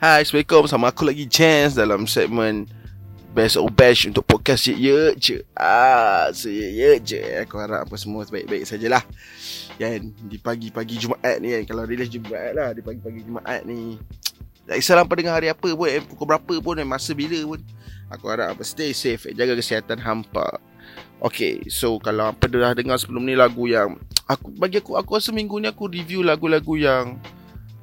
Hai, Assalamualaikum. Sama aku lagi Chance Dalam segmen Best of Bash Untuk podcast Ye Ye Je Ah, so Ye Ye Je Aku harap apa semua Baik-baik sajalah. Kan Di pagi-pagi Jumaat ni kan Kalau rilis Jumaat lah Di pagi-pagi Jumaat ni. Tak kisah lampu dengan hari apa pun eh, Pukul berapa pun eh, Masa bila pun. Aku harap apa Stay safe eh, Jaga kesihatan hampa. Okay So kalau apa dah dengar sebelum ni Lagu yang Aku Bagi aku Aku rasa minggu ni aku review lagu-lagu yang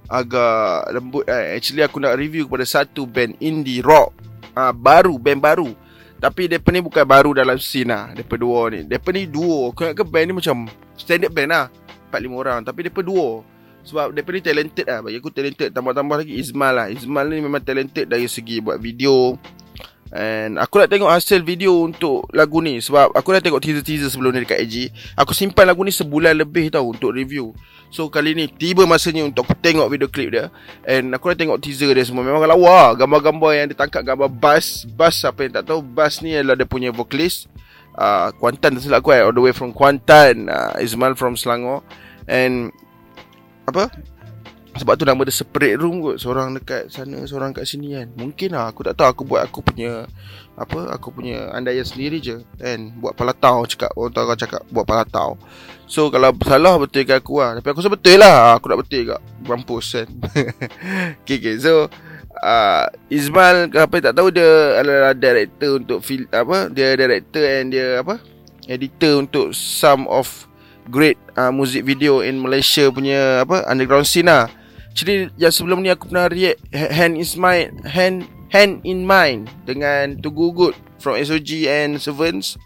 agak lembut eh. Actually aku nak review kepada satu band indie rock. Uh, Baru, band baru. Tapi mereka ni bukan baru dalam scene lah. Mereka dua ni. Mereka ni duo. Aku ingat ke band ni macam standard band lah. 4-5 orang. Tapi mereka duo. Sebab mereka ni talented lah. Bagi aku talented. Tambah-tambah lagi Izmal lah. Izmal ni memang talented dari segi buat video And aku nak tengok hasil video untuk lagu ni Sebab aku dah tengok teaser-teaser sebelum ni dekat IG Aku simpan lagu ni sebulan lebih tau untuk review. So kali ni tiba masanya untuk aku tengok video klip dia. And aku dah tengok teaser dia semua. Memang lawa. Gambar-gambar yang ditangkap gambar bass Bass apa yang tak tahu. Bass ni adalah dia punya vocalist. Uh, Kuantan tak silap aku eh. All the way from Kuantan. Uh, Ismail from Selangor. And Apa sebab tu nama dia separate room kot. Seorang dekat sana Seorang kat sini kan. Mungkin lah Aku tak tahu. Aku buat aku punya Apa Aku punya andaian sendiri je Kan. Buat palatau cakap Orang tahu orang cakap Buat palatau. So kalau salah betul ke aku lah. Tapi aku rasa betul lah. Aku nak betul kat Mampus kan. Okay okay. So uh, Izmal Apa tak tahu Dia adalah director Untuk film Apa Dia director and dia Apa Editor untuk Some of Great uh, music video in Malaysia punya apa underground scene lah. Actually yang sebelum ni aku pernah react Hand is my hand hand in mind dengan To Go Good from SOG and Servants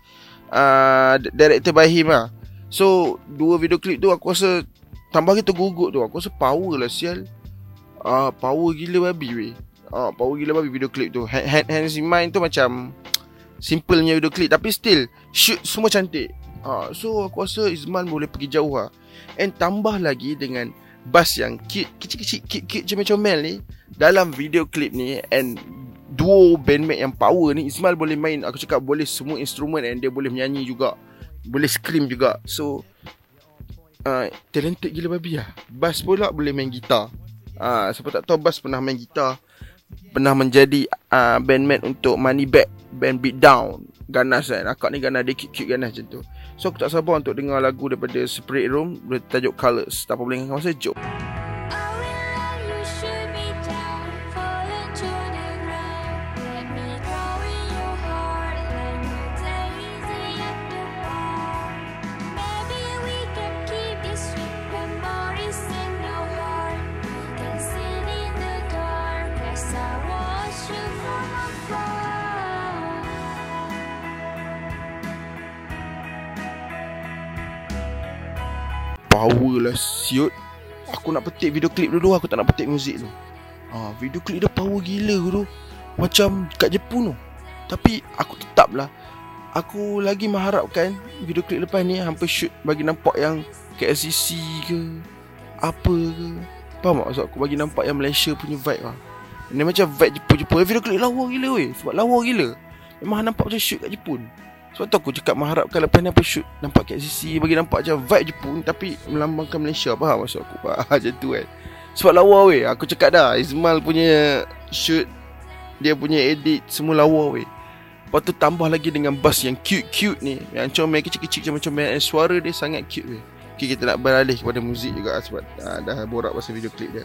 uh, directed by him lah. So dua video klip tu aku rasa tambah lagi Go Good tu aku rasa power lah sial. Uh, power gila babi weh. Uh, power gila babi video klip tu. Hand, hand, hand in mind tu macam simplenya video klip tapi still shoot semua cantik. Uh, so aku rasa Izman boleh pergi jauh lah. And tambah lagi dengan bass yang kecil-kecil cute-cute comel-comel ni dalam video klip ni and duo bandmate yang power ni Ismail boleh main aku cakap boleh semua instrumen and dia boleh menyanyi juga. Boleh scream juga. So uh, talented gila babi lah. Bass pula boleh main gitar. Uh, siapa tak tahu bass pernah main gitar pernah menjadi uh, bandmate untuk Money Back band Beat Down ganas kan. Akak ni ganas dia cute-cute ganas macam tu. So aku tak sabar untuk dengar lagu daripada Spirit Room. Bertajuk Colors Tak apa boleh dengan masa Jom power lah siut Aku nak petik video klip dulu Aku tak nak petik muzik tu. Ha, Video klip dia power gila tu? Macam kat Jepun tu. Tapi aku tetap lah. Aku lagi mengharapkan Video klip lepas ni Hampir shoot bagi nampak yang KLCC ke Apa ke. Faham tak maksud aku? Bagi nampak yang Malaysia punya vibe lah. Ini macam vibe Jepun-Jepun. Video klip lawa gila weh. Sebab lawa gila. Memang nampak macam shoot kat Jepun sebab tu aku cakap mengharapkan lepas ni apa shoot Nampak kat sisi bagi nampak macam vibe Jepun Tapi melambangkan Malaysia. Faham maksud aku? Faham macam tu kan. Sebab lawa weh. Aku cakap dah Ismail punya shoot Dia punya edit Semua lawa weh. Lepas tu tambah lagi dengan bass yang cute-cute ni. Yang comel kecil-kecil macam macam Suara dia sangat cute weh. Okay kita nak beralih kepada muzik juga Sebab uh, dah borak pasal video klip dia.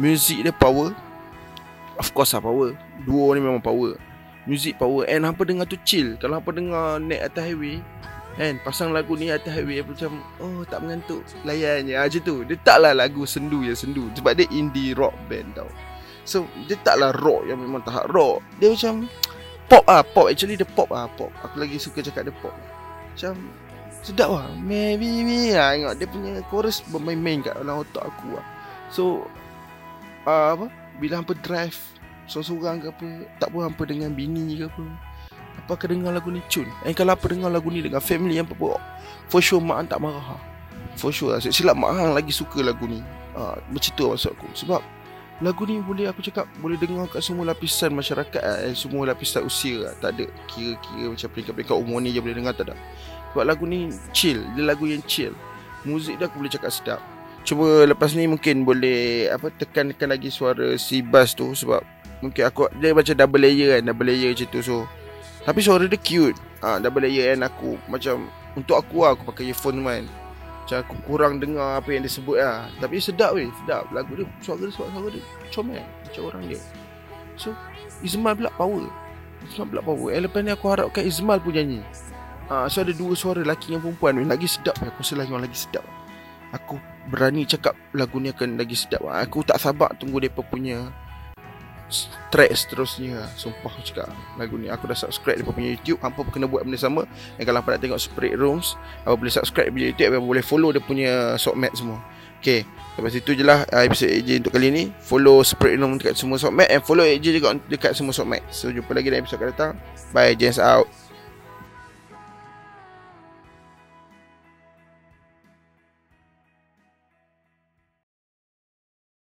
Muzik dia power. Of course lah power. Duo ni memang power Music power. And hampa dengar tu chill. Kalau hampa dengar Naik atas highway Kan Pasang lagu ni atas highway Macam Oh tak mengantuk. Layan je. Macam tu. Dia taklah lagu sendu ya sendu. Sebab dia indie rock band tau. So Dia taklah rock Yang memang tahap rock. Dia macam Pop ah Pop. Actually dia pop ah Pop. Aku lagi suka cakap dia pop. Macam Sedap lah Maybe me lah Tengok dia punya chorus Bermain-main kat dalam otak aku lah So uh, Apa? Bila hampa drive Seorang-seorang ke apa Tak pun hampa dengan bini ke apa. Apa akan dengar lagu ni? Cun. Eh kalau apa dengar lagu ni dengan family yang apa For sure mak tak marah For sure lah. Silap mak lagi suka lagu ni. Ha, Macam tu maksud aku. Sebab Lagu ni boleh aku cakap Boleh dengar kat semua lapisan masyarakat eh, Semua lapisan usia lah. Tak ada Kira-kira macam peringkat-peringkat umur ni je boleh dengar tak ada. Sebab lagu ni chill. Dia lagu yang chill. Muzik dia aku boleh cakap sedap. Cuma lepas ni mungkin boleh Apa tekankan lagi suara si bass tu Sebab Mungkin aku Dia macam double layer kan Double layer macam tu So. Tapi suara dia cute. Ha, Double layer kan aku Macam Untuk aku lah Aku pakai earphone kan Macam aku kurang dengar Apa yang dia sebut lah. Tapi sedap weh Sedap. Lagu dia Suara dia Suara, suara dia Comel Macam orang dia. So Izmal pula power. Izmal pula power. Eh lepas ni aku harapkan Izmal pun nyanyi. Ah, so ada dua suara lelaki dengan perempuan Lagi sedap Aku rasa lagi lagi sedap. Aku berani cakap lagu ni akan lagi sedap Aku tak sabar tunggu mereka punya track seterusnya. Sumpah aku cakap lagu ni Aku dah subscribe mereka punya YouTube. Hampa pun kena buat benda sama Dan kalau hampa nak tengok Spirit Rooms Hampa boleh subscribe punya YouTube Hampa boleh follow dia punya Sockmat semua. Okay Lepas itu je lah uh, episode AJ untuk kali ni. Follow Spirit Room dekat semua Sockmat And follow AJ juga dekat semua Sockmat So jumpa lagi dalam episode akan datang. Bye James out